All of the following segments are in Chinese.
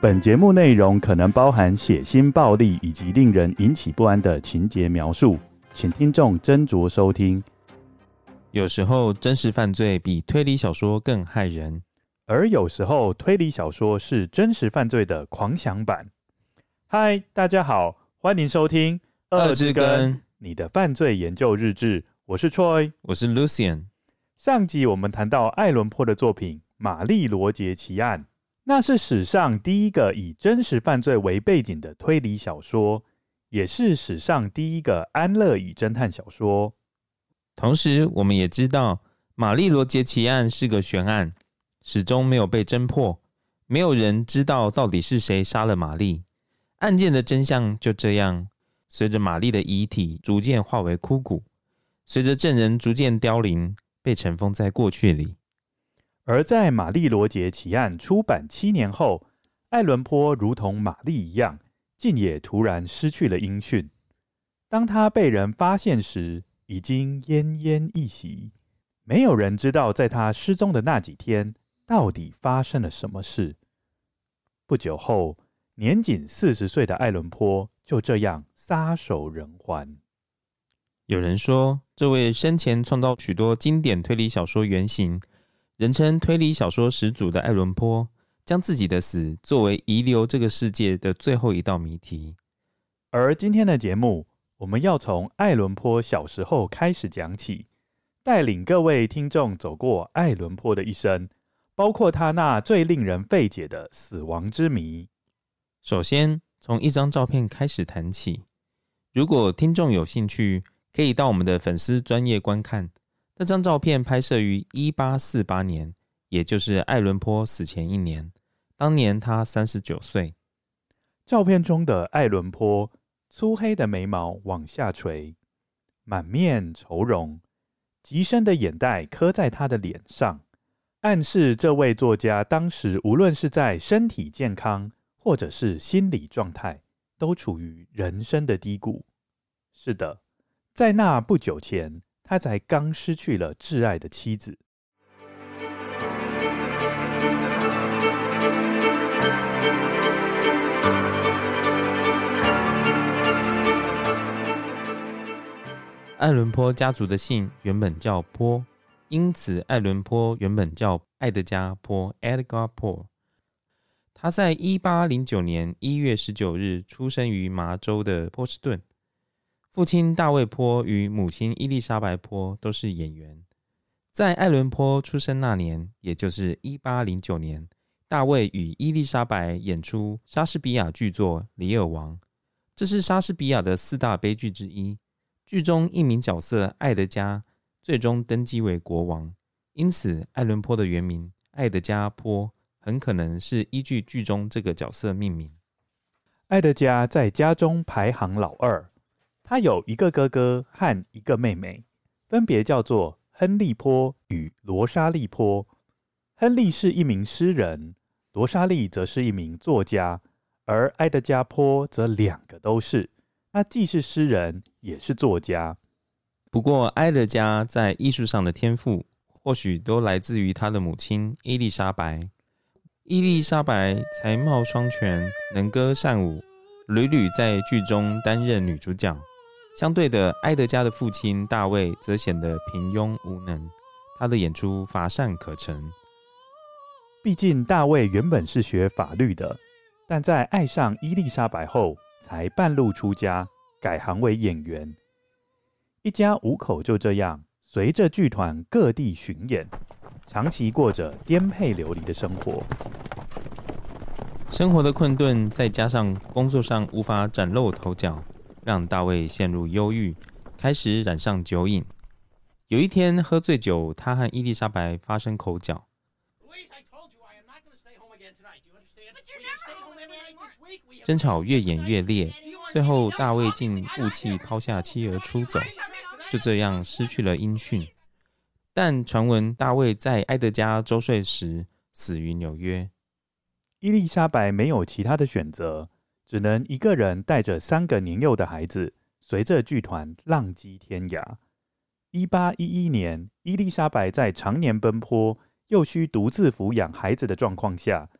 本节目内容可能包含血腥、暴力以及令人引起不安的情节描述，请听众斟酌收听。有时候，真实犯罪比推理小说更害人，而有时候，推理小说是真实犯罪的狂想版。嗨，大家好，欢迎收听《恶之根》，你的犯罪研究日志。我是 Troy，我是 Lucian。上集我们谈到爱伦坡的作品《玛丽罗杰奇案》。那是史上第一个以真实犯罪为背景的推理小说，也是史上第一个安乐椅侦探小说。同时，我们也知道玛丽罗杰奇案是个悬案，始终没有被侦破，没有人知道到底是谁杀了玛丽。案件的真相就这样随着玛丽的遗体逐渐化为枯骨，随着证人逐渐凋零，被尘封在过去里。而在玛丽罗杰奇案出版七年后，爱伦坡如同玛丽一样，竟也突然失去了音讯。当他被人发现时，已经奄奄一息。没有人知道，在他失踪的那几天，到底发生了什么事。不久后，年仅四十岁的爱伦坡就这样撒手人寰。有人说，这位生前创造许多经典推理小说原型。人称推理小说始祖的爱伦坡，将自己的死作为遗留这个世界的最后一道谜题。而今天的节目，我们要从爱伦坡小时候开始讲起，带领各位听众走过爱伦坡的一生，包括他那最令人费解的死亡之谜。首先，从一张照片开始谈起。如果听众有兴趣，可以到我们的粉丝专页观看。这张照片拍摄于一八四八年，也就是爱伦坡死前一年。当年他三十九岁。照片中的爱伦坡，粗黑的眉毛往下垂，满面愁容，极深的眼袋刻在他的脸上，暗示这位作家当时无论是在身体健康，或者是心理状态，都处于人生的低谷。是的，在那不久前。他才刚失去了挚爱的妻子。爱伦坡家族的姓原本叫坡，因此爱伦坡原本叫爱德加·坡 （Edgar Poe）。他在一八零九年一月十九日出生于麻州的波士顿。父亲大卫坡与母亲伊丽莎白坡都是演员。在爱伦坡出生那年，也就是一八零九年，大卫与伊丽莎白演出莎士比亚剧作《李尔王》，这是莎士比亚的四大悲剧之一。剧中一名角色爱德加最终登基为国王，因此爱伦坡的原名爱德加坡很可能是依据剧中这个角色命名。爱德加在家中排行老二。他有一个哥哥和一个妹妹，分别叫做亨利坡与罗莎莉坡。亨利是一名诗人，罗莎莉则是一名作家，而埃德加坡则两个都是。他既是诗人，也是作家。不过，埃德加在艺术上的天赋，或许都来自于他的母亲伊丽莎白。伊丽莎白才貌双全，能歌善舞，屡屡在剧中担任女主角。相对的，埃德加的父亲大卫则显得平庸无能，他的演出乏善可陈。毕竟大卫原本是学法律的，但在爱上伊丽莎白后，才半路出家，改行为演员。一家五口就这样随着剧团各地巡演，长期过着颠沛流离的生活。生活的困顿，再加上工作上无法崭露头角。让大卫陷入忧郁，开始染上酒瘾。有一天喝醉酒，他和伊丽莎白发生口角，争吵越演越烈。最后，大卫竟负气抛下妻儿出走，就这样失去了音讯。但传闻大卫在埃德加周岁时死于纽约。伊丽莎白没有其他的选择。只能一个人带着三个年幼的孩子，随着剧团浪迹天涯。一八一一年，伊丽莎白在常年奔波又需独自抚养孩子的状况下，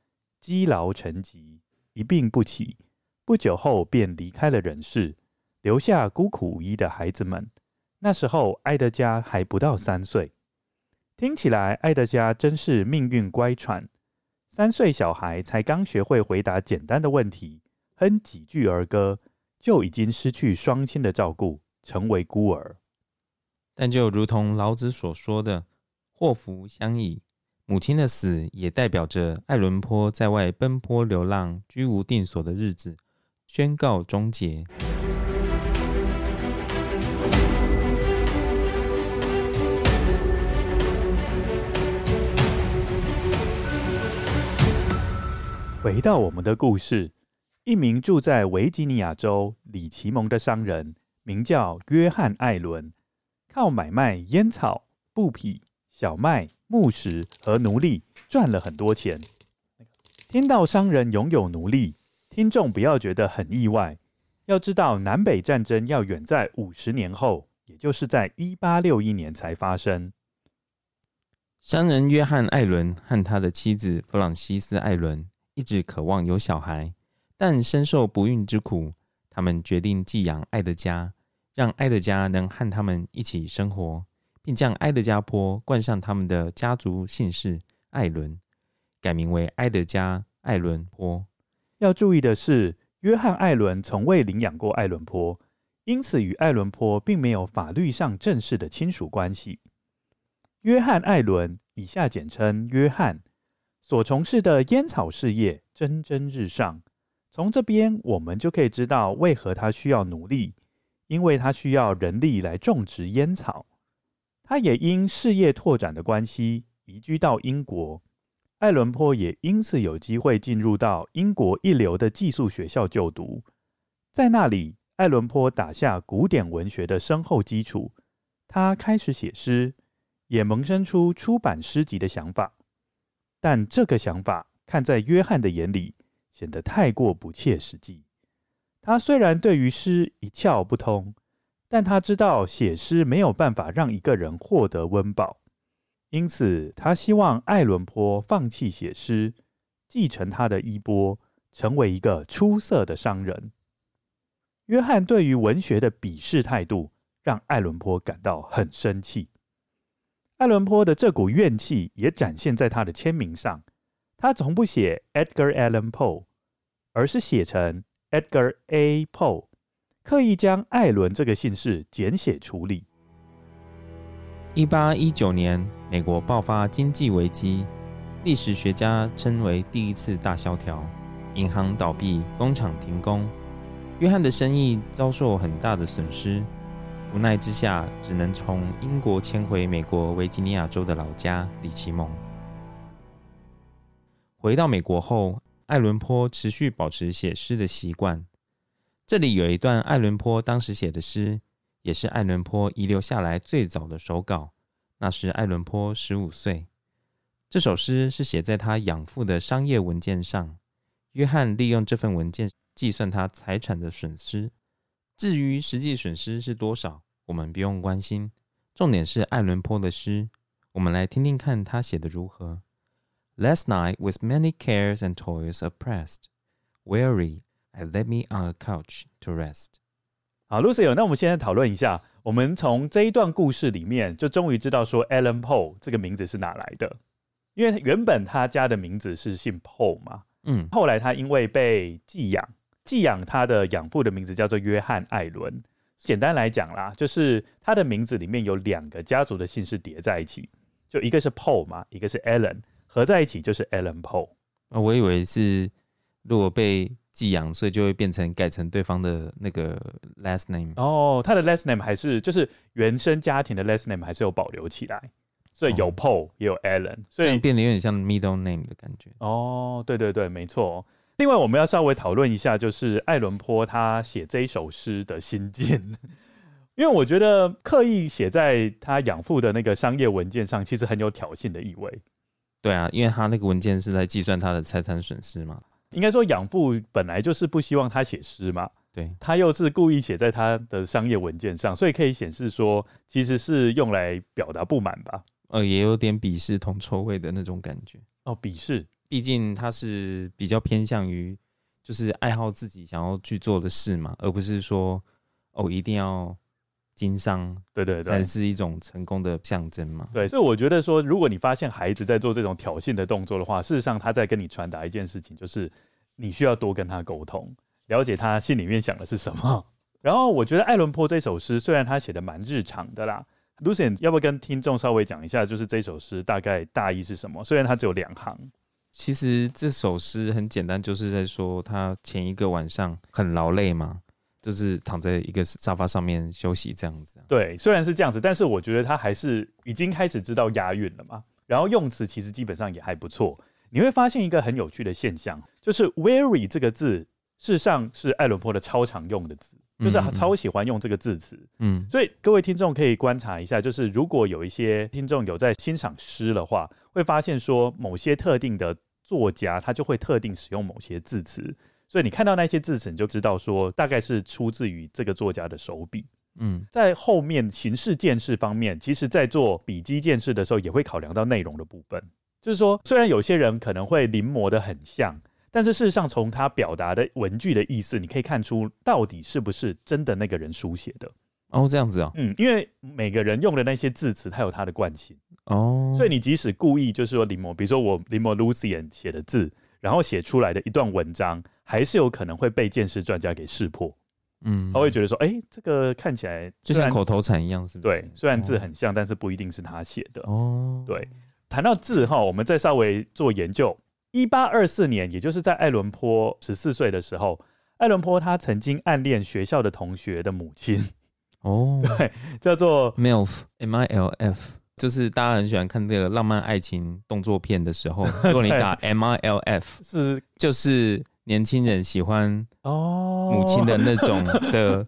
积劳成疾，一病不起。不久后便离开了人世，留下孤苦无依的孩子们。那时候，爱德加还不到三岁。听起来，爱德加真是命运乖舛。三岁小孩才刚学会回答简单的问题，哼几句儿歌，就已经失去双亲的照顾，成为孤儿。但就如同老子所说的“祸福相倚”，母亲的死也代表着爱伦坡在外奔波流浪、居无定所的日子宣告终结。回到我们的故事，一名住在维吉尼亚州里奇蒙的商人，名叫约翰·艾伦。靠买卖烟草、布匹、小麦、木石和奴隶赚了很多钱。听到商人拥有奴隶，听众不要觉得很意外。要知道，南北战争要远在五十年后，也就是在一八六一年才发生。商人约翰·艾伦和他的妻子弗朗西斯·艾伦一直渴望有小孩，但深受不孕之苦。他们决定寄养爱德加。让爱德加能和他们一起生活，并将爱德加坡冠上他们的家族姓氏艾伦，改名为爱德加·艾伦坡。要注意的是，约翰·艾伦从未领养过爱伦坡，因此与爱伦坡并没有法律上正式的亲属关系。约翰·艾伦（以下简称约翰）所从事的烟草事业蒸蒸日上，从这边我们就可以知道为何他需要奴隶。因为他需要人力来种植烟草，他也因事业拓展的关系移居到英国。爱伦坡也因此有机会进入到英国一流的寄宿学校就读，在那里，爱伦坡打下古典文学的深厚基础。他开始写诗，也萌生出出版诗集的想法。但这个想法看在约翰的眼里，显得太过不切实际。他虽然对于诗一窍不通，但他知道写诗没有办法让一个人获得温饱，因此他希望爱伦坡放弃写诗，继承他的衣钵，成为一个出色的商人。约翰对于文学的鄙视态度，让爱伦坡感到很生气。爱伦坡的这股怨气也展现在他的签名上，他从不写 Edgar Allan Poe，而是写成。Edgar A. Poe 刻意将艾伦这个姓氏简写处理。一八一九年，美国爆发经济危机，历史学家称为第一次大萧条，银行倒闭，工厂停工，约翰的生意遭受很大的损失。无奈之下，只能从英国迁回美国维吉尼亚州的老家里奇蒙。回到美国后，爱伦坡持续保持写诗的习惯。这里有一段爱伦坡当时写的诗，也是爱伦坡遗留下来最早的手稿。那时爱伦坡十五岁。这首诗是写在他养父的商业文件上。约翰利用这份文件计算他财产的损失。至于实际损失是多少，我们不用关心。重点是爱伦坡的诗。我们来听听看他写的如何。Last night, with many cares and toils oppressed, weary, I laid me on a couch to rest. 好，Lucy，那我们现在讨论一下，我们从这一段故事里面，就终于知道说 Allen Poe 这个名字是哪来的。因为原本他家的名字是姓 Poe 嘛，嗯，后来他因为被寄养，寄养他的养父的名字叫做约翰·艾伦。简单来讲啦，就是他的名字里面有两个家族的姓氏叠在一起，就一个是 Poe 嘛，一个是 Allen。合在一起就是 Allen Poe 啊，我以为是如果被寄养，所以就会变成改成对方的那个 last name。哦，他的 last name 还是就是原生家庭的 last name 还是有保留起来，所以有 Poe、哦、也有 Allen，所以变得有点像 middle name 的感觉。哦，对对对，没错。另外，我们要稍微讨论一下，就是艾伦坡他写这一首诗的心境，因为我觉得刻意写在他养父的那个商业文件上，其实很有挑衅的意味。对啊，因为他那个文件是在计算他的财产损失嘛。应该说养父本来就是不希望他写诗嘛，对，他又是故意写在他的商业文件上，所以可以显示说，其实是用来表达不满吧？呃，也有点鄙视同臭味的那种感觉。哦，鄙视，毕竟他是比较偏向于就是爱好自己想要去做的事嘛，而不是说哦一定要。经商，对对对，才是一种成功的象征嘛。对，所以我觉得说，如果你发现孩子在做这种挑衅的动作的话，事实上他在跟你传达一件事情，就是你需要多跟他沟通，了解他心里面想的是什么。然后我觉得爱伦坡这首诗虽然他写的蛮日常的啦，Lucian 要不要跟听众稍微讲一下，就是这首诗大概大意是什么？虽然它只有两行，其实这首诗很简单，就是在说他前一个晚上很劳累嘛。就是躺在一个沙发上面休息这样子。对，虽然是这样子，但是我觉得他还是已经开始知道押韵了嘛。然后用词其实基本上也还不错。你会发现一个很有趣的现象，就是 weary 这个字，事实上是艾伦坡的超常用的字，就是他超喜欢用这个字词。嗯，所以各位听众可以观察一下，就是如果有一些听众有在欣赏诗的话，会发现说某些特定的作家，他就会特定使用某些字词。所以你看到那些字词，你就知道说大概是出自于这个作家的手笔。嗯，在后面形式鉴识方面，其实在做笔迹鉴识的时候，也会考量到内容的部分。就是说，虽然有些人可能会临摹的很像，但是事实上从他表达的文句的意思，你可以看出到底是不是真的那个人书写的。哦，这样子啊。嗯，因为每个人用的那些字词，他有他的惯性。哦，所以你即使故意就是说临摹，比如说我临摹 Lucian 写的字，然后写出来的一段文章。还是有可能会被鉴识专家给识破，嗯，他会觉得说，哎、欸，这个看起来就像口头禅一样，是不是？对，虽然字很像，哦、但是不一定是他写的。哦，对。谈到字哈，我们再稍微做研究。一八二四年，也就是在爱伦坡十四岁的时候，爱伦坡他曾经暗恋学校的同学的母亲。哦，对，叫做 MILF，M I L F。就是大家很喜欢看这个浪漫爱情动作片的时候，如果你打 M I L F，是就是。年轻人喜欢哦母亲的那种 的、oh.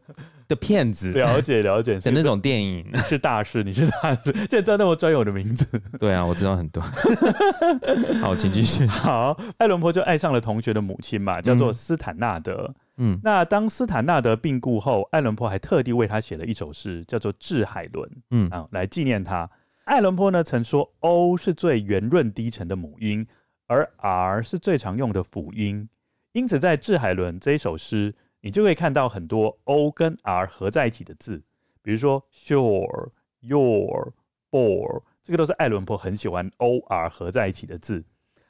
的片子，了解了解 的那种电影是大事，你是大师，现在知道那么专有的名字。对啊，我知道很多。好，请继续。好，爱伦坡就爱上了同学的母亲嘛，叫做斯坦纳德。嗯，那当斯坦纳德病故后，爱伦坡还特地为他写了一首诗，叫做《致海伦》。嗯啊，来纪念他。爱伦坡呢曾说，O 是最圆润低沉的母音，而 R 是最常用的辅音。因此，在《致海伦》这一首诗，你就会看到很多 O 跟 R 合在一起的字，比如说 sure、your、bore，这个都是爱伦坡很喜欢 O、R 合在一起的字。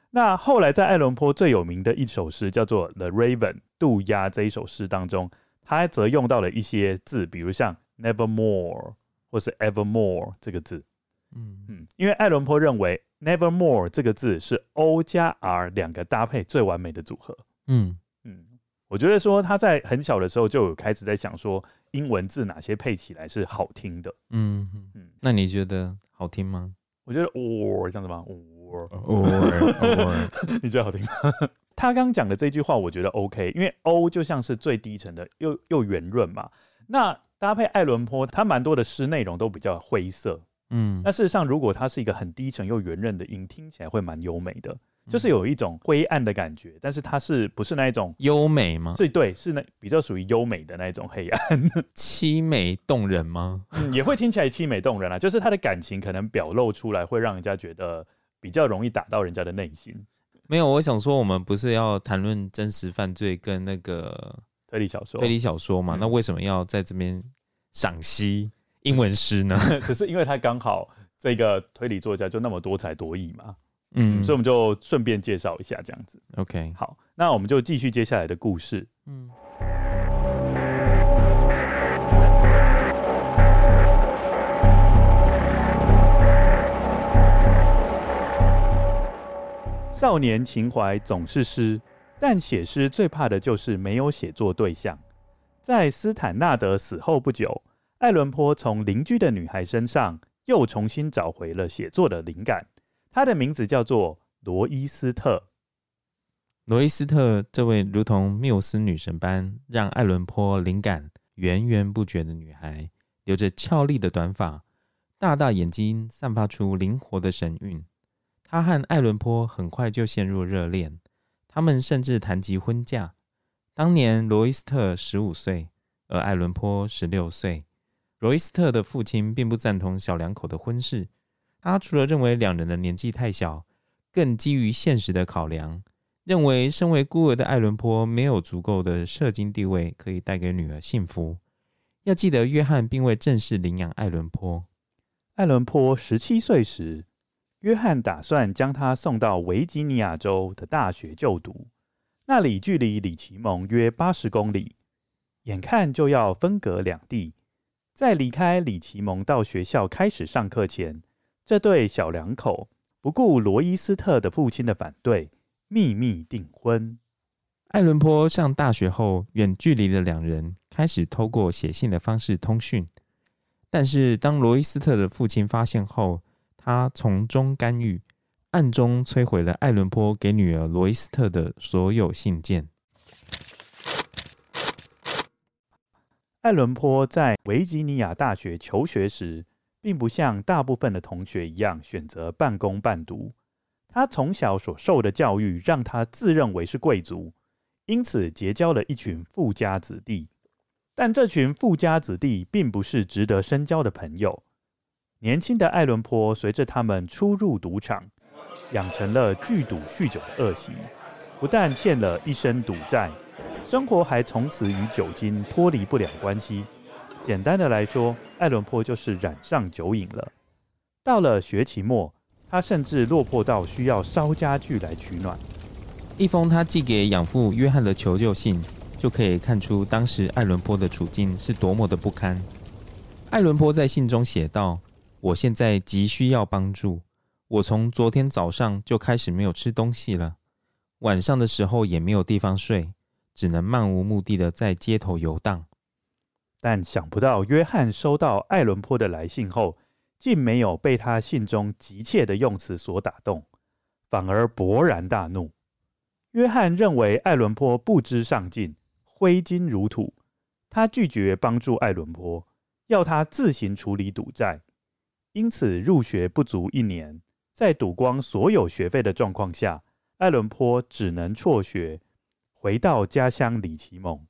那后来，在爱伦坡最有名的一首诗叫做《The Raven》渡鸦这一首诗当中，他则用到了一些字，比如像 nevermore 或是 evermore 这个字。嗯嗯，因为爱伦坡认为 nevermore 这个字是 O 加 R 两个搭配最完美的组合。嗯嗯，我觉得说他在很小的时候就有开始在想说英文字哪些配起来是好听的。嗯嗯，那你觉得好听吗？我觉得 or 这样子吗？or or or，你觉得好听吗？他刚讲的这句话我觉得 OK，因为 O 就像是最低层的，又又圆润嘛。那搭配爱伦坡，他蛮多的诗内容都比较灰色。嗯，那事实上如果它是一个很低沉又圆润的音，听起来会蛮优美的。就是有一种灰暗的感觉，但是它是不是那一种优美吗？是，对，是那比较属于优美的那一种黑暗，凄美动人吗？嗯，也会听起来凄美动人啊。就是他的感情可能表露出来，会让人家觉得比较容易打到人家的内心。没有，我想说，我们不是要谈论真实犯罪跟那个推理小说，推理小说嘛？嗯，那为什么要在这边赏析英文诗呢？只是因为他刚好这个推理作家就那么多才多艺嘛。嗯，所以我们就顺便介绍一下这样子。OK，好，那我们就继续接下来的故事。嗯，少年情怀总是诗，但写诗最怕的就是没有写作对象。在斯坦纳德死后不久，爱伦坡从邻居的女孩身上又重新找回了写作的灵感。她的名字叫做罗伊斯特。罗伊斯特这位如同缪斯女神般让爱伦坡灵感源源不绝的女孩，留着俏丽的短发，大大眼睛散发出灵活的神韵。她和爱伦坡很快就陷入热恋，他们甚至谈及婚嫁。当年罗伊斯特十五岁，而爱伦坡十六岁。罗伊斯特的父亲并不赞同小两口的婚事，他除了认为两人的年纪太小，更基于现实的考量，认为身为孤儿的爱伦坡没有足够的社经地位可以带给女儿幸福。要记得，约翰并未正式领养爱伦坡。爱伦坡十七岁时，约翰打算将他送到维吉尼亚州的大学就读，那里距离里奇蒙约八十公里，眼看就要分隔两地。在离开李奇蒙到学校开始上课前，这对小两口不顾罗伊斯特的父亲的反对，秘密订婚。爱伦坡上大学后，远距离的两人开始透过写信的方式通讯。但是，当罗伊斯特的父亲发现后，他从中干预，暗中摧毁了爱伦坡给女儿罗伊斯特的所有信件。爱伦坡在维吉尼亚大学求学时，并不像大部分的同学一样选择半工半读。他从小所受的教育让他自认为是贵族，因此结交了一群富家子弟。但这群富家子弟并不是值得深交的朋友。年轻的爱伦坡随着他们出入赌场，养成了聚赌酗酒的恶习，不但欠了一身赌债。生活还从此与酒精脱离不了关系。简单的来说，爱伦坡就是染上酒瘾了。到了学期末，他甚至落魄到需要烧家具来取暖。一封他寄给养父约翰的求救信，就可以看出当时爱伦坡的处境是多么的不堪。爱伦坡在信中写道：“我现在急需要帮助。我从昨天早上就开始没有吃东西了，晚上的时候也没有地方睡。”只能漫无目的的在街头游荡，但想不到约翰收到爱伦坡的来信后，竟没有被他信中急切的用词所打动，反而勃然大怒。约翰认为爱伦坡不知上进，挥金如土，他拒绝帮助爱伦坡，要他自行处理赌债。因此，入学不足一年，在赌光所有学费的状况下，爱伦坡只能辍学。回到家乡李奇蒙，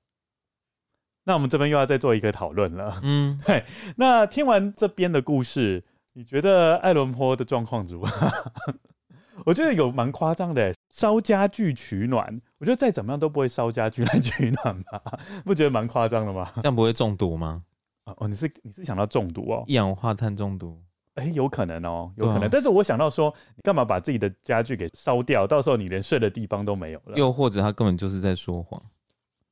那我们这边又要再做一个讨论了。嗯，对。那听完这边的故事，你觉得爱伦坡的状况如何？我觉得有蛮夸张的，烧家具取暖。我觉得再怎么样都不会烧家具来取暖吧？不觉得蛮夸张的吗？这样不会中毒吗？哦，你是你是想到中毒哦？一氧化碳中毒。哎，有可能哦，有可能。啊、但是我想到说，你干嘛把自己的家具给烧掉？到时候你连睡的地方都没有了。又或者他根本就是在说谎。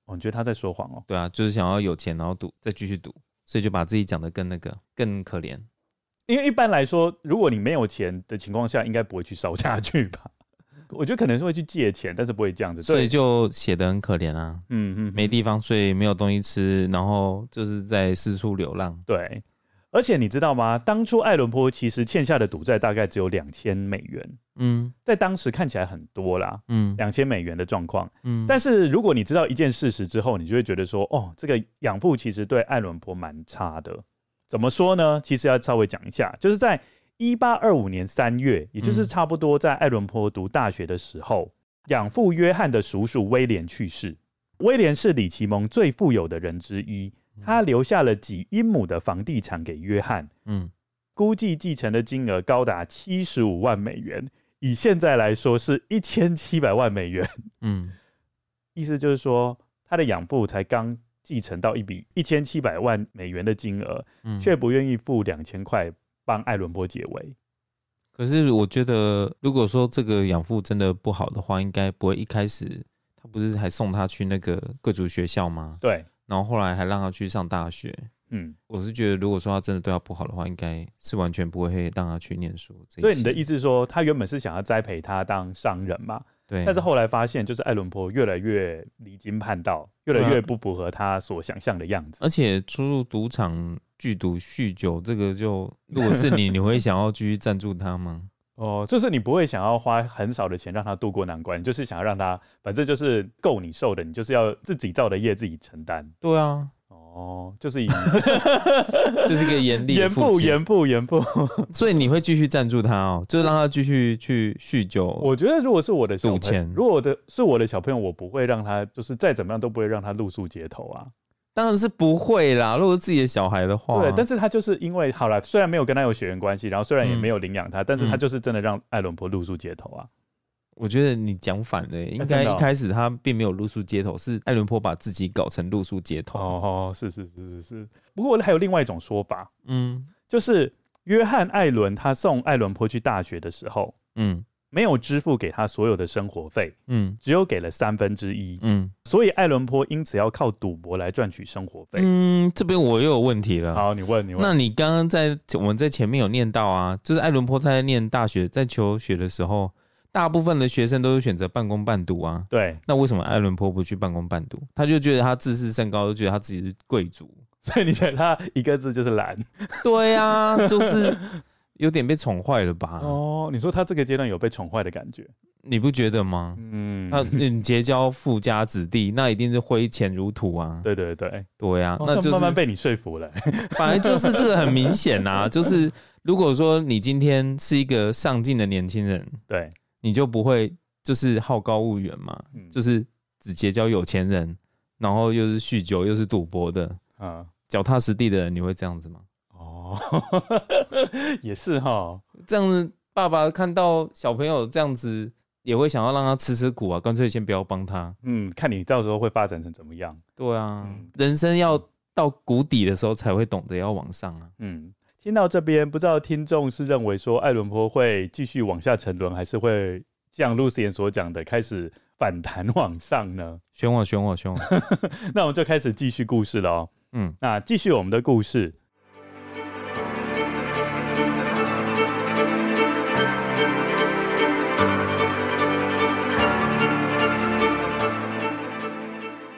哦，你觉得他在说谎哦？对啊，就是想要有钱，然后赌，再继续赌，所以就把自己讲的更那个更可怜。因为一般来说，如果你没有钱的情况下，应该不会去烧家具吧？我觉得可能是会去借钱，但是不会这样子。所以就写的很可怜啊。嗯嗯，没地方睡，没有东西吃，然后就是在四处流浪。对。而且你知道吗？当初爱伦坡其实欠下的赌债大概只有两千美元。嗯，在当时看起来很多啦。嗯，两千美元的状况。嗯，但是如果你知道一件事实之后，你就会觉得说，哦，这个养父其实对爱伦坡蛮差的。怎么说呢？其实要稍微讲一下，就是在一八二五年三月，也就是差不多在爱伦坡读大学的时候，养父约翰的叔叔威廉去世。威廉是里奇蒙最富有的人之一。他留下了几英亩的房地产给约翰，嗯，估计继承的金额高达七十五万美元，以现在来说是一千七百万美元，嗯，意思就是说，他的养父才刚继承到一笔一千七百万美元的金额，嗯，却不愿意付两千块帮艾伦坡解围。可是我觉得，如果说这个养父真的不好的话，应该不会一开始他不是还送他去那个贵族学校吗？对。然后后来还让他去上大学，嗯，我是觉得如果说他真的对他不好的话，应该是完全不会让他去念书。所以你的意思是说，他原本是想要栽培他当商人嘛？对。但是后来发现，就是艾伦坡越来越离经叛道，越来越不符合他所想象的样子。而且出入赌场聚赌酗酒，这个就如果是你，你会想要继续赞助他吗？哦，就是你不会想要花很少的钱让他度过难关，你就是想要让他，反正就是够你受的，你就是要自己造的业自己承担。对啊，哦，哦，就是以 这是一个严厉严父严父严父，所以你会继续赞助他哦，就是让他继续去酗酒。我觉得如果是我的小朋友，赌钱，如果我的是我的小朋友，我不会让他就是再怎么样都不会让他露宿街头啊。当然是不会啦，如果是自己的小孩的话。对，但是他就是因为好了，虽然没有跟他有血缘关系，然后虽然也没有领养他，嗯、但是他就是真的让艾伦坡露宿街头啊。我觉得你讲反了，应该一开始他并没有露宿街头，是艾伦坡把自己搞成露宿街头。哦，是是是是是。不过还有另外一种说法，嗯，就是约翰艾伦他送艾伦坡去大学的时候，嗯，没有支付给他所有的生活费，嗯，只有给了三分之一，嗯，所以艾伦坡因此要靠赌博来赚取生活费。嗯，这边我又有问题了。好，你问你问。那你刚刚在我们在前面有念到啊，就是艾伦坡他在念大学在求学的时候。大部分的学生都是选择半工半读啊。对，那为什么艾伦坡不去半工半读？他就觉得他自视甚高，就觉得他自己是贵族。所以你觉得他一个字就是懒？对啊，就是有点被宠坏了吧？哦，你说他这个阶段有被宠坏的感觉，你不觉得吗？嗯，他你结交富家子弟，那一定是挥钱如土啊。对对对，对啊，那就慢慢被你说服了。反正就是这个很明显呐、啊，就是如果说你今天是一个上进的年轻人，对。你就不会就是好高骛远嘛，嗯、就是只结交有钱人，然后又是酗酒又是赌博的，啊，脚踏实地的人，你会这样子吗？哦，也是哈，这样子爸爸看到小朋友这样子，也会想要让他吃吃苦啊，干脆先不要帮他。嗯，看你到时候会发展成怎么样。对啊，嗯、人生要到谷底的时候才会懂得要往上啊。嗯。听到这边，不知道听众是认为说艾伦坡会继续往下沉沦，还是会像露丝妍所讲的开始反弹往上呢？选我，选我，选我！那我们就开始继续故事了哦。嗯，那继续我们的故事。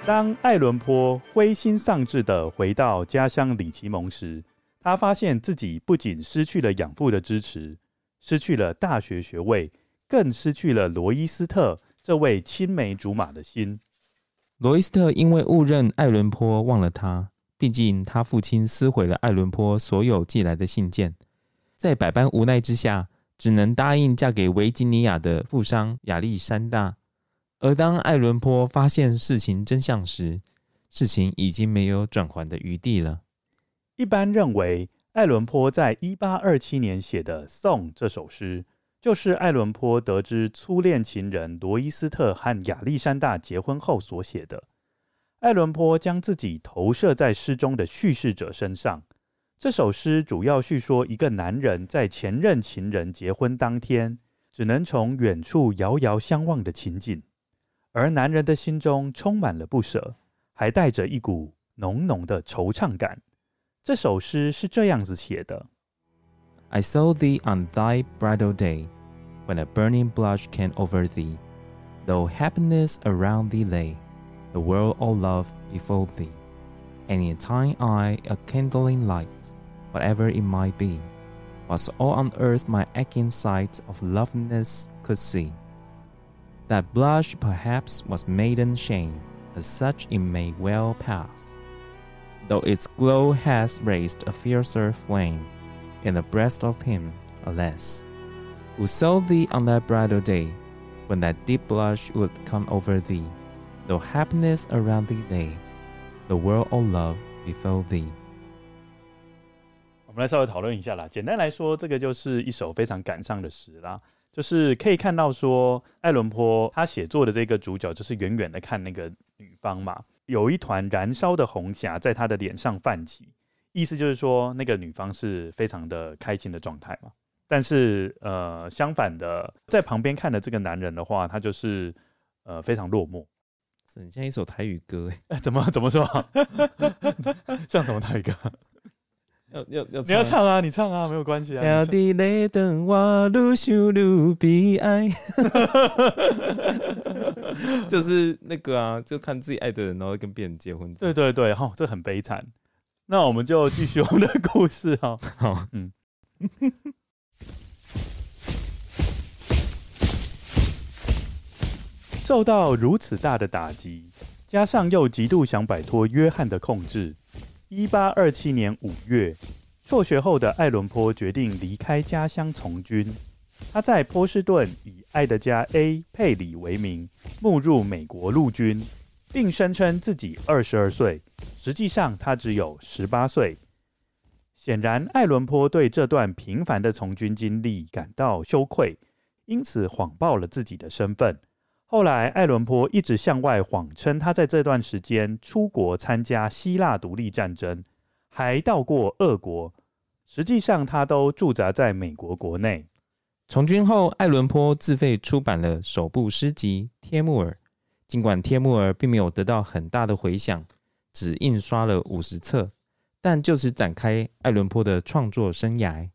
当爱伦坡灰心丧志地回到家乡里奇蒙时，他发现自己不仅失去了养父的支持，失去了大学学位，更失去了罗伊斯特这位青梅竹马的心。罗伊斯特因为误认爱伦坡忘了他，毕竟他父亲撕毁了爱伦坡所有寄来的信件，在百般无奈之下，只能答应嫁给维吉尼亚的富商亚历山大。而当爱伦坡发现事情真相时，事情已经没有转圜的余地了。一般认为，爱伦坡在一八二七年写的《送》这首诗，就是爱伦坡得知初恋情人罗伊斯特和亚历山大结婚后所写的。爱伦坡将自己投射在诗中的叙事者身上。这首诗主要叙说一个男人在前任情人结婚当天，只能从远处遥遥相望的情景，而男人的心中充满了不舍，还带着一股浓浓的惆怅感。这首诗是这样子写的：I saw thee on thy bridal day, when a burning blush came over thee. Though happiness around thee lay, the world all love before thee. And in thine eye a kindling light, whatever it might be, was all on earth my aching sight of loveliness could see. That blush perhaps was maiden shame, as such it may well pass. Though its glow has raised a fiercer flame in the breast of him, alas, who saw thee on that bridal day, when that deep blush would come over thee, though happiness around thee lay, the world all love before thee。我们来稍微讨论一下啦。简单来说，这个就是一首非常感伤的诗啦。 就是可以看到说，爱伦坡他写作的这个主角，就是远远的看那个女方嘛。有一团燃烧的红霞在他的脸上泛起，意思就是说那个女方是非常的开心的状态嘛。但是呃，相反的，在旁边看的这个男人的话，他就是呃非常落寞。很像一首台语歌 哎，怎么怎么说？像什么台语歌？要要要，你要唱啊，你唱啊，没有关系啊。就是那个啊，就看自己爱的人，然后跟别人结婚。对对对，哈，这很悲惨。那我们就继续我们的故事哈。好，嗯。受到如此大的打击，加上又极度想摆脱约翰的控制，一八二七年五月，辍学后的爱伦坡决定离开家乡从军。他在波士顿以爱德加 ·A· 佩里为名，募入美国陆军，并声称自己二十二岁，实际上他只有十八岁。显然，爱伦坡对这段平凡的从军经历感到羞愧，因此谎报了自己的身份。后来，艾伦坡一直向外谎称他在这段时间出国参加希腊独立战争，还到过俄国。实际上，他都驻扎在美国国内。从军后，艾伦坡自费出版了首部诗集《帖木儿》。尽管《帖木儿》并没有得到很大的回响，只印刷了五十册。但就此展开艾伦坡的创作生涯。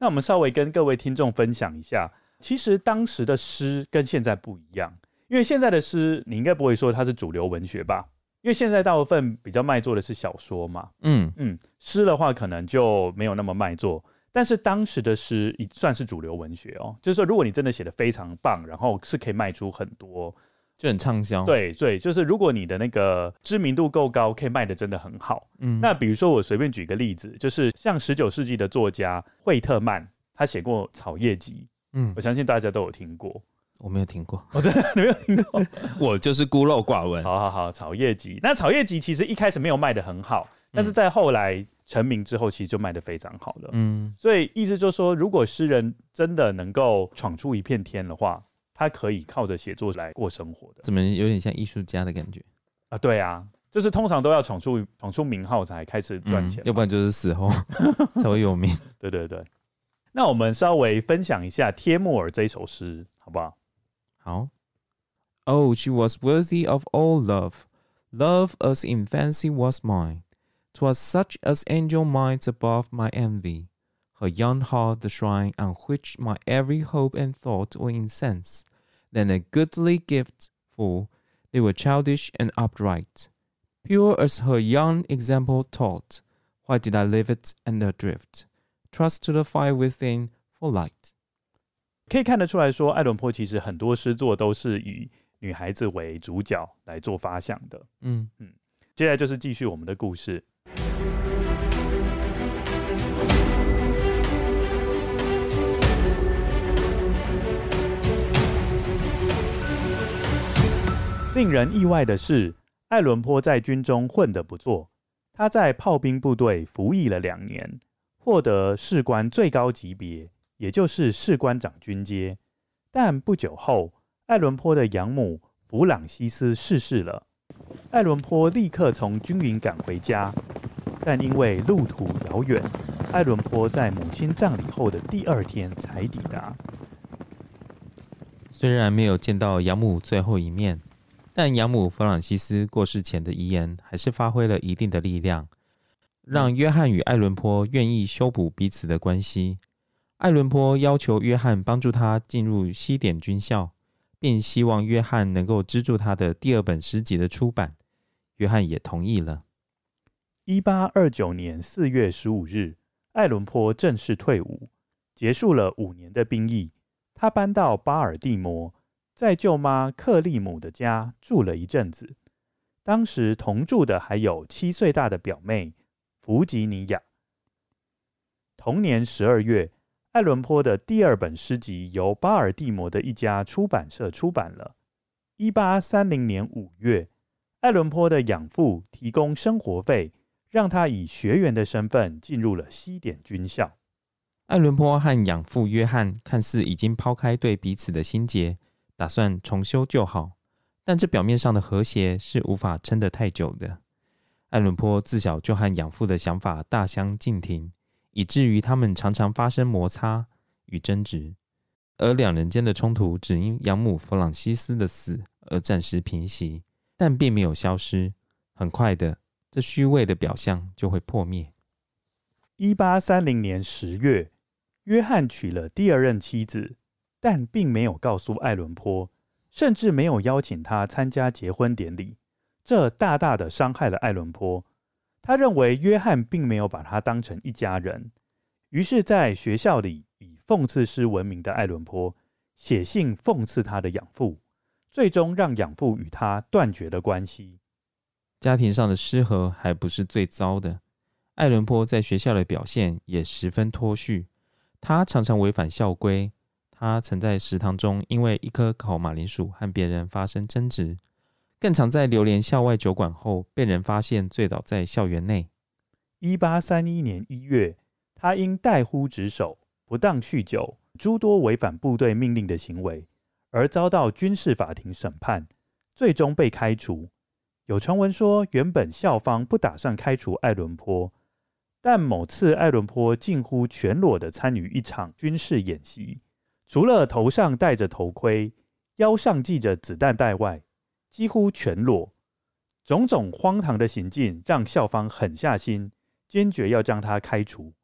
那我们稍微跟各位听众分享一下，其实当时的诗跟现在不一样，因为现在的诗你应该不会说它是主流文学吧？因为现在大部分比较卖座的是小说嘛。嗯嗯，诗的话可能就没有那么卖座，但是当时的诗也算是主流文学哦。就是说，如果你真的写的非常棒，然后是可以卖出很多。就很畅销，对对，就是如果你的那个知名度够高，可以卖的真的很好。嗯，那比如说我随便举个例子，就是像十九世纪的作家惠特曼，他写过《草叶集》，嗯，我相信大家都有听过。我没有听过，我 真的没有听过，我就是孤陋寡闻。好好好，《草叶集》，那《草叶集》其实一开始没有卖的很好，但是在后来成名之后，其实就卖的非常好了。嗯，所以意思就是说，如果诗人真的能够闯出一片天的话。他可以靠着写作来过生活的，怎么有点像艺术家的感觉啊？对啊，就是通常都要闯出闯出名号才开始赚钱，嗯，要不然就是死后 才会有名。对对对，那我们稍微分享一下《帖木儿》这一首诗，好不好？好。Oh, she was worthy of all love, love as in fancy was mine. 'Twas such as angel minds above my envy. Her young heart the shrine on which my every hope and thought were incensed. Then a goodly gift, for they were childish and upright, pure as her young example taught. Why did I leave it and adrift? Trust to the fire within for light. 可以看得出来说，爱伦坡其实很多诗作都是以女孩子为主角来做发想的。嗯嗯，接下来就是继续我们的故事。令人意外的是，爱伦坡在军中混得不错。他在炮兵部队服役了两年，获得士官最高级别，也就是士官长军阶。但不久后，爱伦坡的养母弗朗西斯逝世了。爱伦坡立刻从军营赶回家，但因为路途遥远，爱伦坡在母亲葬礼后的第二天才抵达。虽然没有见到养母最后一面。但养母弗朗西斯过世前的遗言还是发挥了一定的力量，让约翰与艾伦坡愿意修补彼此的关系。艾伦坡要求约翰帮助他进入西点军校，并希望约翰能够资助他的第二本诗集的出版。约翰也同意了。一八二九年四月十五日，艾伦坡正式退伍，结束了五年的兵役。他搬到巴尔的摩。在舅妈克利姆的家住了一阵子，当时同住的还有七岁大的表妹弗吉尼亚。同年十二月，爱伦坡的第二本诗集由巴尔的摩的一家出版社出版了。一八三零年五月，爱伦坡的养父提供生活费，让他以学员的身份进入了西点军校。爱伦坡和养父约翰看似已经抛开对彼此的心结。打算重修旧好，但这表面上的和谐是无法撑得太久的。爱伦坡自小就和养父的想法大相径庭，以至于他们常常发生摩擦与争执，而两人间的冲突只因养母弗朗西斯的死而暂时平息，但并没有消失。很快的，这虚伪的表象就会破灭。一八三零年十月，约翰娶了第二任妻子。但并没有告诉爱伦坡，甚至没有邀请他参加结婚典礼，这大大的伤害了爱伦坡。他认为约翰并没有把他当成一家人，于是，在学校里以讽刺诗闻名的爱伦坡写信讽刺他的养父，最终让养父与他断绝了关系。家庭上的失和还不是最糟的，爱伦坡在学校的表现也十分脱序。他常常违反校规，他曾在食堂中因为一颗烤马铃薯和别人发生争执，更常在流连校外酒馆后被人发现醉倒在校园内。一八三一年一月，他因怠忽职守、不当酗酒、诸多违反部队命令的行为，而遭到军事法庭审判，最终被开除。有传闻说，原本校方不打算开除爱伦坡，但某次爱伦坡近乎全裸的参与一场军事演习，除了头上戴着头盔、腰上系着子弹带外，几乎全裸。种种荒唐的行径让校方狠下心，坚决要将他开除。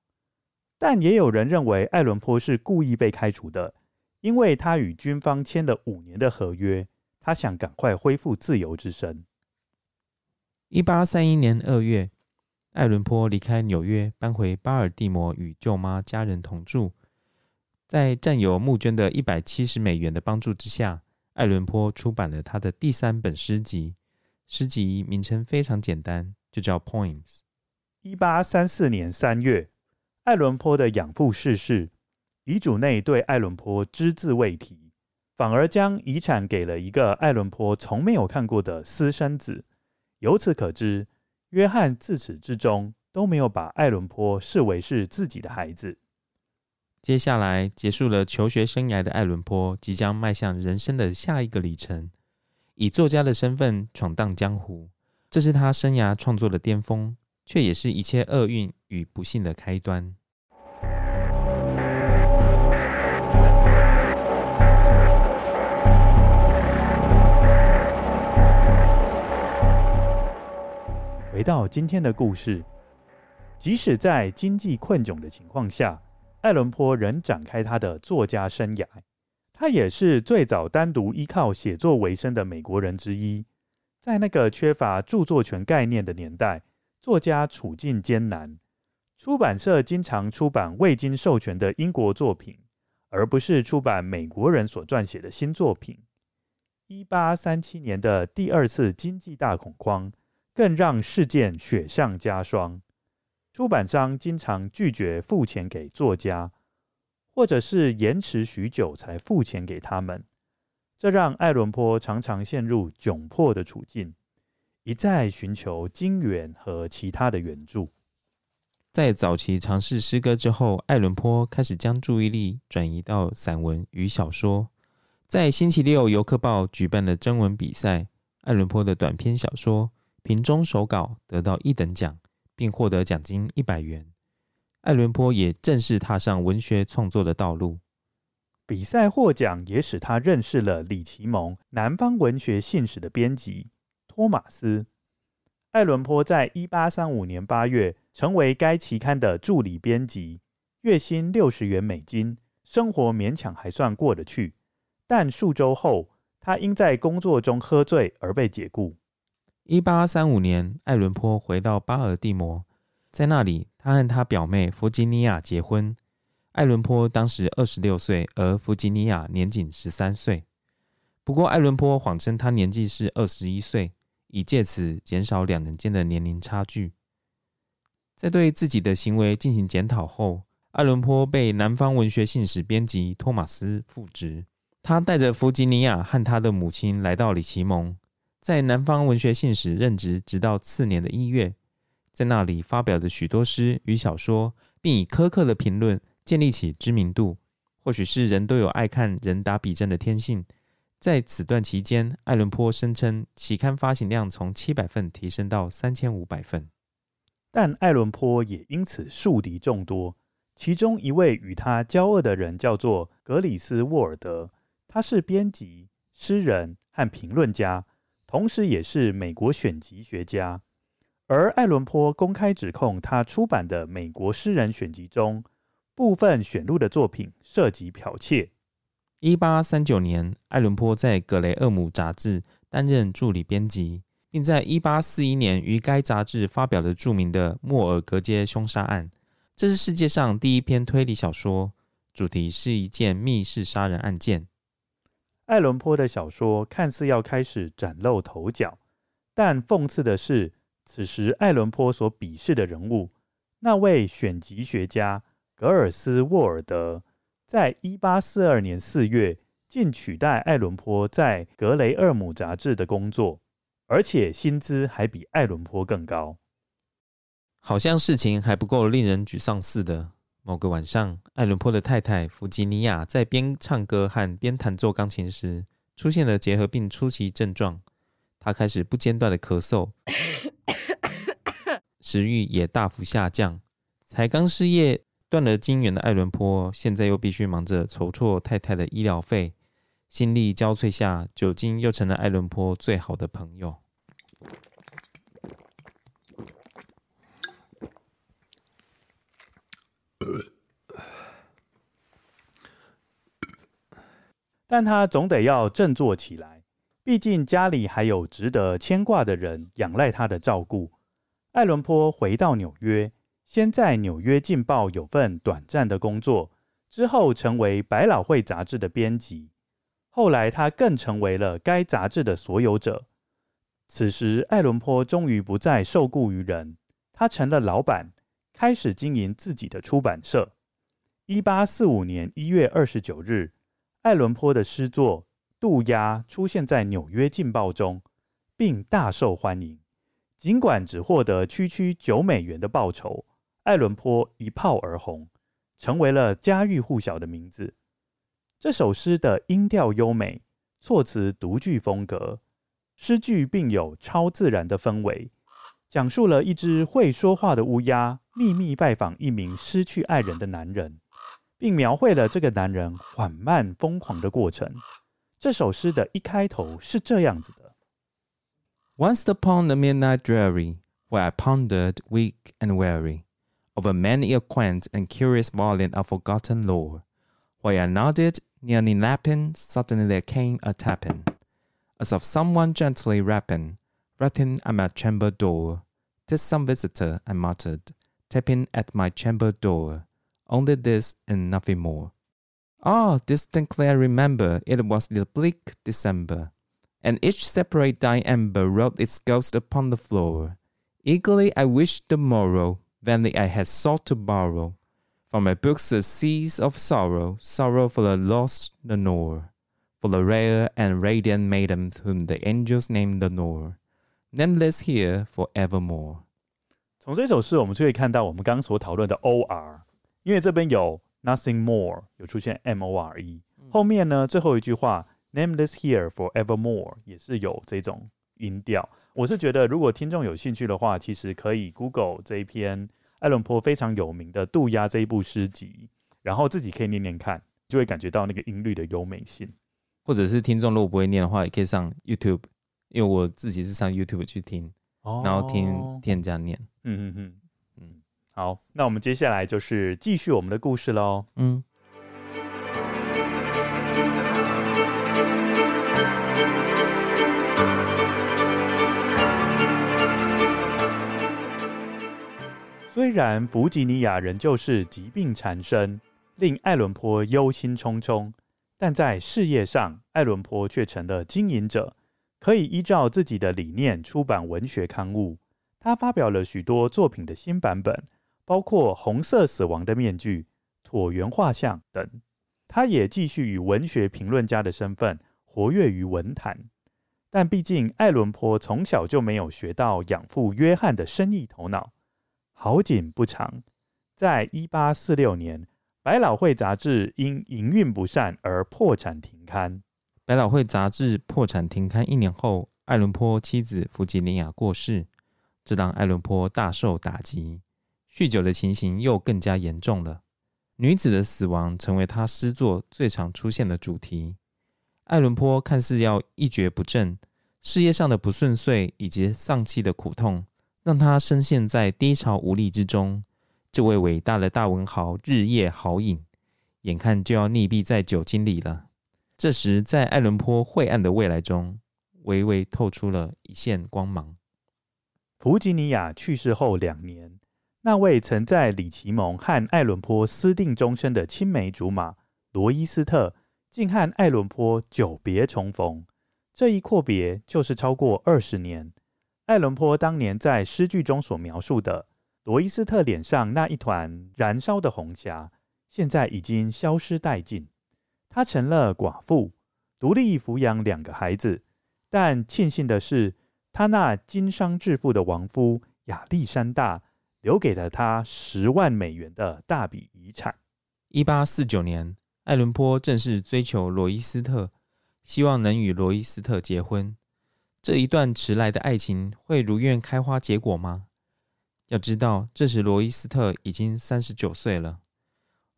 但也有人认为爱伦坡是故意被开除的，因为他与军方签了五年的合约，他想赶快恢复自由之身。一八三一年二月，爱伦坡离开纽约，搬回巴尔的摩，与舅妈家人同住。在战友募捐的一百七十美元的帮助之下，爱伦坡出版了他的第三本诗集。诗集名称非常简单，就叫《Poems》。一八三四年三月，爱伦坡的养父逝世，遗嘱内对爱伦坡只字未提，反而将遗产给了一个爱伦坡从没有看过的私生子。由此可知，约翰自始至终都没有把爱伦坡视为是自己的孩子。接下来，结束了求学生涯的艾伦坡即将迈向人生的下一个里程，以作家的身份闯荡江湖。这是他生涯创作的巅峰，却也是一切厄运与不幸的开端。回到今天的故事，即使在经济困窘的情况下，爱伦坡仍展开他的作家生涯。他也是最早单独依靠写作为生的美国人之一。在那个缺乏著作权概念的年代，作家处境艰难，出版社经常出版未经授权的英国作品，而不是出版美国人所撰写的新作品。一八三七年的第二次经济大恐慌。更让事件雪上加霜。出版商经常拒绝付钱给作家，或者是延迟许久才付钱给他们，这让爱伦坡常常陷入窘迫的处境，一再寻求金援和其他的援助。在早期尝试诗歌之后，爱伦坡开始将注意力转移到散文与小说。在星期六邮客报举办的征文比赛，爱伦坡的短篇小说。瓶中手稿得到一等奖，并获得奖金一百元。爱伦坡也正式踏上文学创作的道路。比赛获奖也使他认识了李奇蒙《南方文学信使》的编辑托马斯。爱伦坡在一八三五年八月成为该期刊的助理编辑，月薪六十元美金，生活勉强还算过得去。但数周后，他因在工作中喝醉而被解雇。一八三五年，艾伦坡回到巴尔的摩，在那里，他和他表妹弗吉尼亚结婚。艾伦坡当时二十六岁，而弗吉尼亚年仅十三岁。不过，爱伦坡谎称他年纪是二十一岁，以借此减少两人间的年龄差距。在对自己的行为进行检讨后，艾伦坡被南方文学信使编辑托马斯复职。他带着弗吉尼亚和他的母亲来到里奇蒙。在南方文学信使任职，直到次年的一月，在那里发表了许多诗与小说，并以苛刻的评论建立起知名度。或许是人都有爱看人打笔战的天性，在此段期间，爱伦坡声称期刊发行量从七百份提升到三千五百份。但爱伦坡也因此树敌众多，其中一位与他交恶的人叫做格里斯沃尔德，他是编辑、诗人和评论家。同时，也是美国选集学家。而爱伦坡公开指控他出版的《美国诗人选集》中部分选录的作品涉及剽窃。一八三九年，爱伦坡在《格雷厄姆》杂志担任助理编辑，并在一八四一年于该杂志发表了著名的《莫尔格街凶杀案》，这是世界上第一篇推理小说，主题是一件密室杀人案件。爱伦坡的小说看似要开始崭露头角，但讽刺的是，此时爱伦坡所鄙视的人物，那位选集学家格尔斯沃尔德，在一八四二年四月，竟取代爱伦坡在格雷厄姆杂志的工作，而且薪资还比爱伦坡更高。好像事情还不够令人沮丧似的。某个晚上，艾伦坡的太太弗吉尼亚在边唱歌和边弹奏钢琴时，出现了结核病初期症状。她开始不间断的咳嗽，食欲也大幅下降。才刚失业断了经援的艾伦坡，现在又必须忙着筹措太太的医疗费。心力交瘁下，酒精又成了艾伦坡最好的朋友。但他总得要振作起来，毕竟家里还有值得牵挂的人仰赖他的照顾。爱伦坡回到纽约，先在《纽约镜报》有份短暂的工作，之后成为百老汇杂志的编辑。后来，他更成为了该杂志的所有者。此时，爱伦坡终于不再受雇于人，他成了老板，开始经营自己的出版社。一八四五年一月二十九日，爱伦坡的诗作《渡鸦》出现在《纽约劲报》中，并大受欢迎。尽管只获得区区九美元的报酬，爱伦坡一炮而红，成为了家喻户晓的名字。这首诗的音调优美，措辞独具风格，诗句并有超自然的氛围，讲述了一只会说话的乌鸦秘密拜访一名失去爱人的男人。并描绘了这个男人缓慢疯狂的过程。这首诗的一开头是这样子的：Once upon a midnight dreary, where I pondered, weak and weary, over many a quaint and curious volume of forgotten lore, while I nodded, nearly napping, suddenly there came a tapping, as of someone gently rapping, rapping at my chamber door. "'Tis some visitor," I muttered, "Tapping at my chamber door." Only this and nothing more. Ah, distinctly I remember it was the bleak December, and each separate dying ember wrote its ghost upon the floor. Eagerly I wished the morrow, vainly I had sought to borrow from my books a seas of sorrow, sorrow for the lost Lenore, for the rare and radiant maiden whom the angels named Lenore, nameless here for evermore. 从这首诗，我们就可以看到我们刚刚所讨论的 OR。因为这边有 nothing more，有出现 m o r e，后面呢，最后一句话 nameless here forevermore 也是有这种音调。我是觉得，如果听众有兴趣的话，其实可以 Google 这一篇爱伦坡非常有名的《渡鸦》这一部诗集，然后自己可以念念看，就会感觉到那个音律的优美性。或者是听众如果不会念的话，也可以上 YouTube，因为我自己是上 YouTube 去听，哦、然后听听人家念。嗯嗯嗯。好，那我们接下来就是继续我们的故事喽。嗯，虽然弗吉尼亚仍旧是疾病缠身，令艾伦坡忧心忡忡，但在事业上，艾伦坡却成了经营者，可以依照自己的理念出版文学刊物。他发表了许多作品的新版本。包括红色死亡的面具、椭圆画像等，他也继续以文学评论家的身份活跃于文坛。但毕竟爱伦坡从小就没有学到养父约翰的生意头脑。好景不长，在一八四六年，百老汇杂志因营运不善而破产停刊。百老汇杂志破产停刊一年后，爱伦坡妻子弗吉尼亚过世，这让爱伦坡大受打击。酗酒的情形又更加严重了。女子的死亡成为他诗作最常出现的主题。爱伦坡看似要一蹶不振，事业上的不顺遂以及丧妻的苦痛，让他深陷在低潮无力之中。这位伟大的大文豪日夜豪饮，眼看就要溺毙在酒精里了。这时，在爱伦坡晦暗的未来中，微微透出了一线光芒。弗吉尼亚去世后两年。那位曾在李奇蒙和爱伦坡私定终身的青梅竹马罗伊斯特，竟和爱伦坡久别重逢。这一阔别就是超过二十年。爱伦坡当年在诗句中所描述的罗伊斯特脸上那一团燃烧的红霞，现在已经消失殆尽。她成了寡妇，独立抚养两个孩子。但庆幸的是，她那经商致富的亡夫亚历山大留给了她十万美元的大笔遗产。一八四九年，爱伦坡正式追求罗伊斯特。希望能与罗伊斯特结婚，这一段迟来的爱情会如愿开花结果吗？要知道，这时罗伊斯特已经三十九岁了。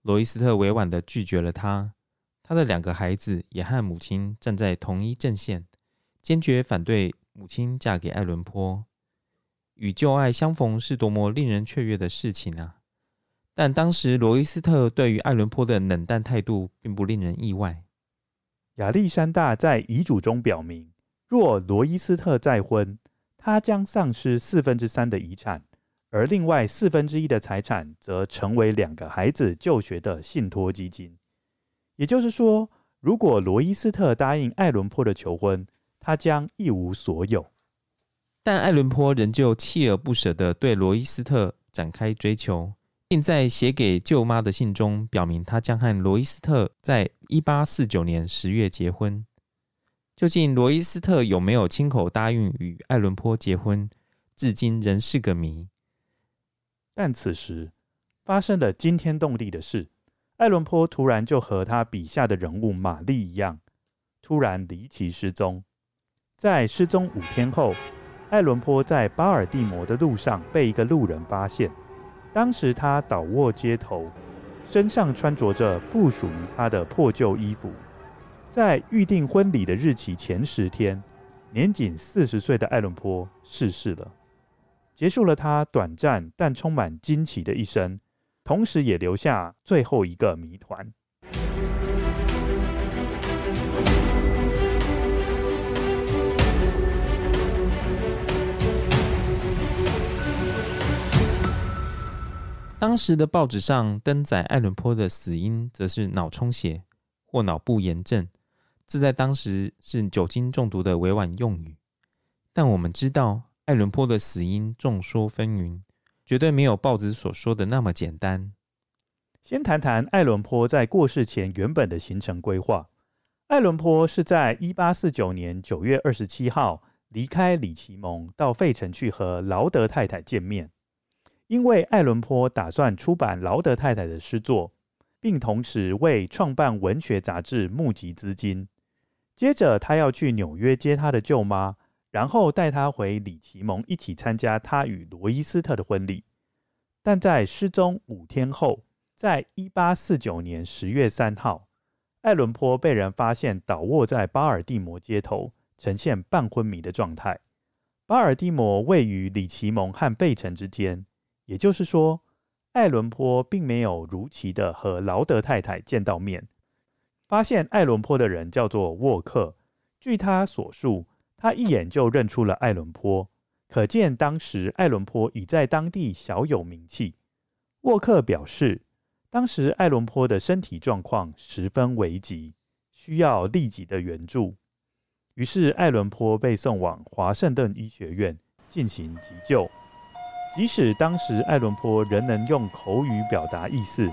罗伊斯特委婉地拒绝了他，他的两个孩子也和母亲站在同一阵线，坚决反对母亲嫁给爱伦坡。与旧爱相逢是多么令人雀跃的事情啊！但当时罗伊斯特对于爱伦坡的冷淡态度，并不令人意外。亚历山大在遗嘱中表明，若罗伊斯特再婚，他将丧失四分之三的遗产，而另外四分之一的财产则成为两个孩子就学的信托基金。也就是说，如果罗伊斯特答应艾伦坡的求婚，他将一无所有。但艾伦坡仍旧锲而不舍地对罗伊斯特展开追求。并在写给舅妈的信中表明，他将和罗伊斯特在一八四九年十月结婚。究竟罗伊斯特有没有亲口答应与艾伦坡结婚，至今仍是个谜。但此时发生了惊天动地的事：爱伦坡突然就和他笔下的人物玛丽一样，突然离奇失踪。在失踪五天后，爱伦坡在巴尔的摩的路上被一个路人发现。当时他倒卧街头，身上穿着着不属于他的破旧衣服。在预定婚礼的日期前十天，年仅四十岁的爱伦坡逝世了，结束了他短暂但充满惊奇的一生，同时也留下最后一个谜团。当时的报纸上登载爱伦坡的死因，则是脑充血或脑部炎症，这在当时是酒精中毒的委婉用语。但我们知道，爱伦坡的死因众说纷纭，绝对没有报纸所说的那么简单。先谈谈爱伦坡在过世前原本的行程规划。爱伦坡是在一八四九年九月二十七号离开里奇蒙，到费城去和劳德太太见面。因为爱伦坡打算出版劳德太太的诗作，并同时为创办文学杂志募集资金。接着，他要去纽约接他的舅妈，然后带她回里奇蒙一起参加他与罗伊斯特的婚礼。但在失踪五天后，在一八四九年十月三号，艾伦坡被人发现倒卧在巴尔的摩街头，呈现半昏迷的状态。巴尔的摩位于里奇蒙和费城之间。也就是说，艾伦坡并没有如期的和劳德太太见到面。发现艾伦坡的人叫做沃克。据他所述，他一眼就认出了艾伦坡，可见当时艾伦坡已在当地小有名气。沃克表示，当时艾伦坡的身体状况十分危急，需要立即的援助。于是，艾伦坡被送往华盛顿医学院进行急救。即使当时艾伦坡仍能用口语表达意思，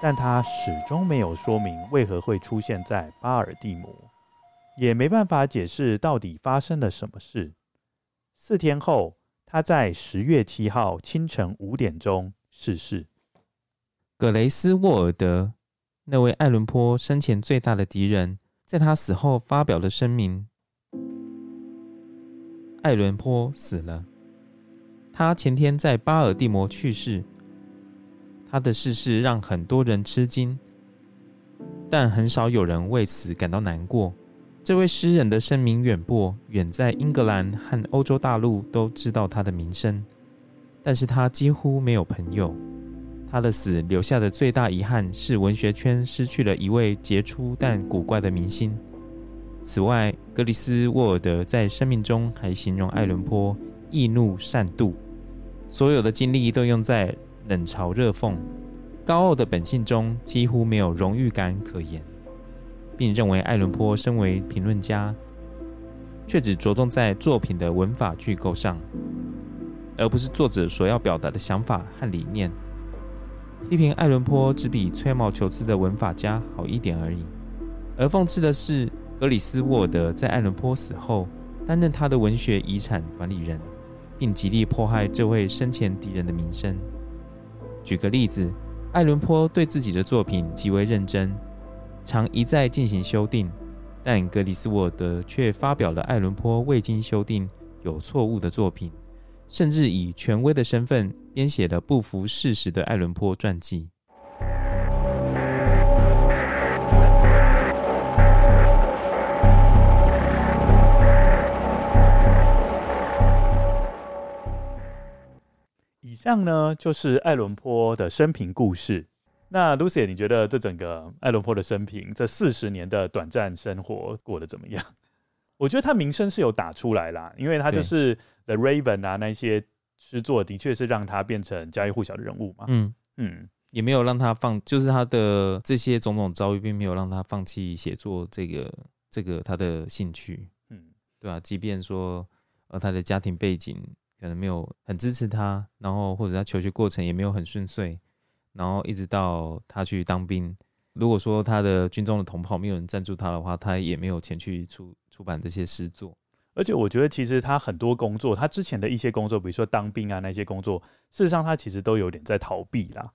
但他始终没有说明为何会出现在巴尔的摩，也没办法解释到底发生了什么事。四天后，他在十月七号清晨五点钟逝世。葛雷斯沃尔德，那位爱伦坡生前最大的敌人，在他死后发表了声明：爱伦坡死了。他前天在巴尔的摩去世，他的逝世让很多人吃惊，但很少有人为此感到难过。这位诗人的声名远播，远在英格兰和欧洲大陆都知道他的名声，但是他几乎没有朋友。他的死留下的最大遗憾是文学圈失去了一位杰出但古怪的明星。此外，格里斯沃尔德在生命中还形容爱伦坡易怒善妒。所有的精力都用在冷嘲热讽、高傲的本性中，几乎没有荣誉感可言。并认为爱伦坡身为评论家，却只着重在作品的文法句构上，而不是作者所要表达的想法和理念。批评爱伦坡只比吹毛求疵的文法家好一点而已。而讽刺的是，格里斯沃德在爱伦坡死后担任他的文学遗产管理人，并极力迫害这位生前敌人的名声。举个例子，爱伦坡对自己的作品极为认真，常一再进行修订。但格里斯沃德却发表了爱伦坡未经修订、有错误的作品，甚至以权威的身份编写了不符事实的爱伦坡传记。以上呢，就是爱伦坡的生平故事。那 Lucy，你觉得这整个爱伦坡的生平，这四十年的短暂生活过得怎么样？我觉得他名声是有打出来啦，因为他就是《The Raven》啊，那些诗作的确是让他变成家喻户晓的人物嘛。嗯嗯，也没有让他放，就是他的这些种种遭遇，并没有让他放弃写作这个这个他的兴趣。嗯，对啊，即便说呃他的家庭背景可能没有很支持他，然后或者他求学过程也没有很顺遂。然后一直到他去当兵，如果说他的军中的同袍没有人赞助他的话，他也没有钱去出出版这些诗作。而且我觉得，其实他很多工作，他之前的一些工作，比如说当兵啊那些工作，事实上他其实都有点在逃避啦。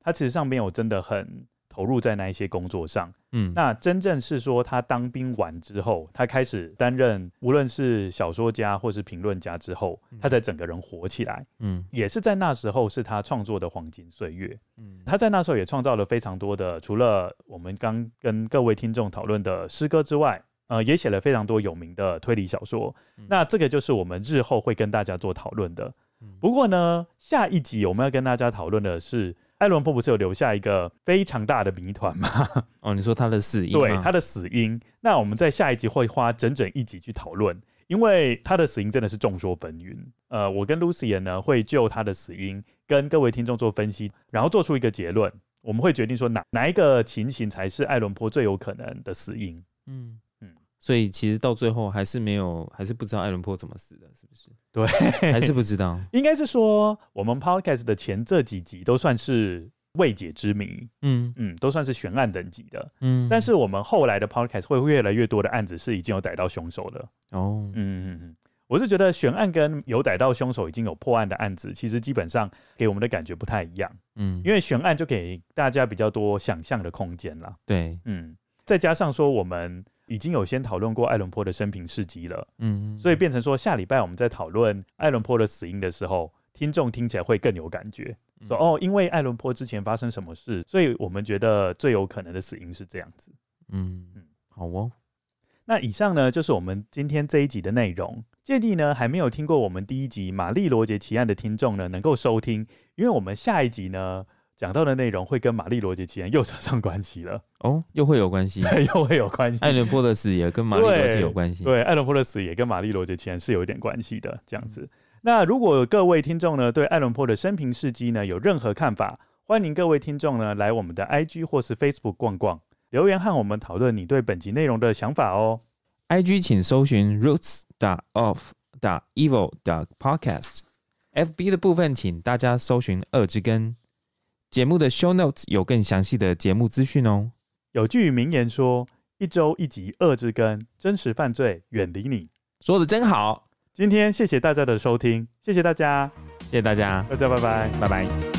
他其实上面有真的很。投入在那一些工作上，嗯，那真正是说他当兵完之后，他开始担任无论是小说家或是评论家之后，他才整个人火起来，嗯，也是在那时候是他创作的黄金岁月，嗯，他在那时候也创造了非常多的，除了我们刚跟各位听众讨论的诗歌之外，呃，也写了非常多有名的推理小说，那这个就是我们日后会跟大家做讨论的。不过呢，下一集我们要跟大家讨论的是。爱伦坡不是有留下一个非常大的谜团吗？哦，你说他的死因？对，他的死因。那我们在下一集会花整整一集去讨论，因为他的死因真的是众说纷纭。呃，我跟 Lucy 呢会就他的死因跟各位听众做分析，然后做出一个结论。我们会决定说哪哪一个情形才是艾伦坡最有可能的死因。嗯。所以其实到最后还是没有，还是不知道艾伦坡怎么死的，是不是？对，还是不知道。应该是说，我们 Podcast 的前这几集都算是未解之谜，嗯嗯，都算是悬案等级的，嗯。但是我们后来的 Podcast 会越来越多的案子是已经有逮到凶手的哦，嗯嗯嗯。我是觉得悬案跟有逮到凶手已经有破案的案子，其实基本上给我们的感觉不太一样，嗯，因为悬案就给大家比较多想象的空间了，对，嗯，再加上说我们。已经有先讨论过爱伦坡的生平事迹了，嗯，所以变成说下礼拜我们在讨论爱伦坡的死因的时候，听众听起来会更有感觉，嗯、说哦，因为爱伦坡之前发生什么事，所以我们觉得最有可能的死因是这样子，嗯嗯，好哦。那以上呢就是我们今天这一集的内容，建议呢还没有听过我们第一集《玛丽罗杰奇案》的听众呢能够收听，因为我们下一集呢。讲到的内容会跟玛丽罗杰奇案又 扯上关系了哦，又会有关系，又会有关系。爱伦坡的死也跟玛丽罗杰有关系，对，爱伦坡的死也跟玛丽罗杰奇案是有一点关系的。这样子，那如果各位听众呢对爱伦坡的生平事迹呢有任何看法，欢迎各位听众呢来我们的 IG 或是 Facebook 逛逛，留言和我们讨论你对本集内容的想法哦。IG 请搜寻 roots dot of dot evil dot podcast，FB 的部分请大家搜寻二之根。节目的 show notes 有更详细的节目资讯哦。有句名言说：“一周一集《恶之根》，真实犯罪远离你。”说得真好。今天谢谢大家的收听，谢谢大家，谢谢大家，大家拜拜，拜拜。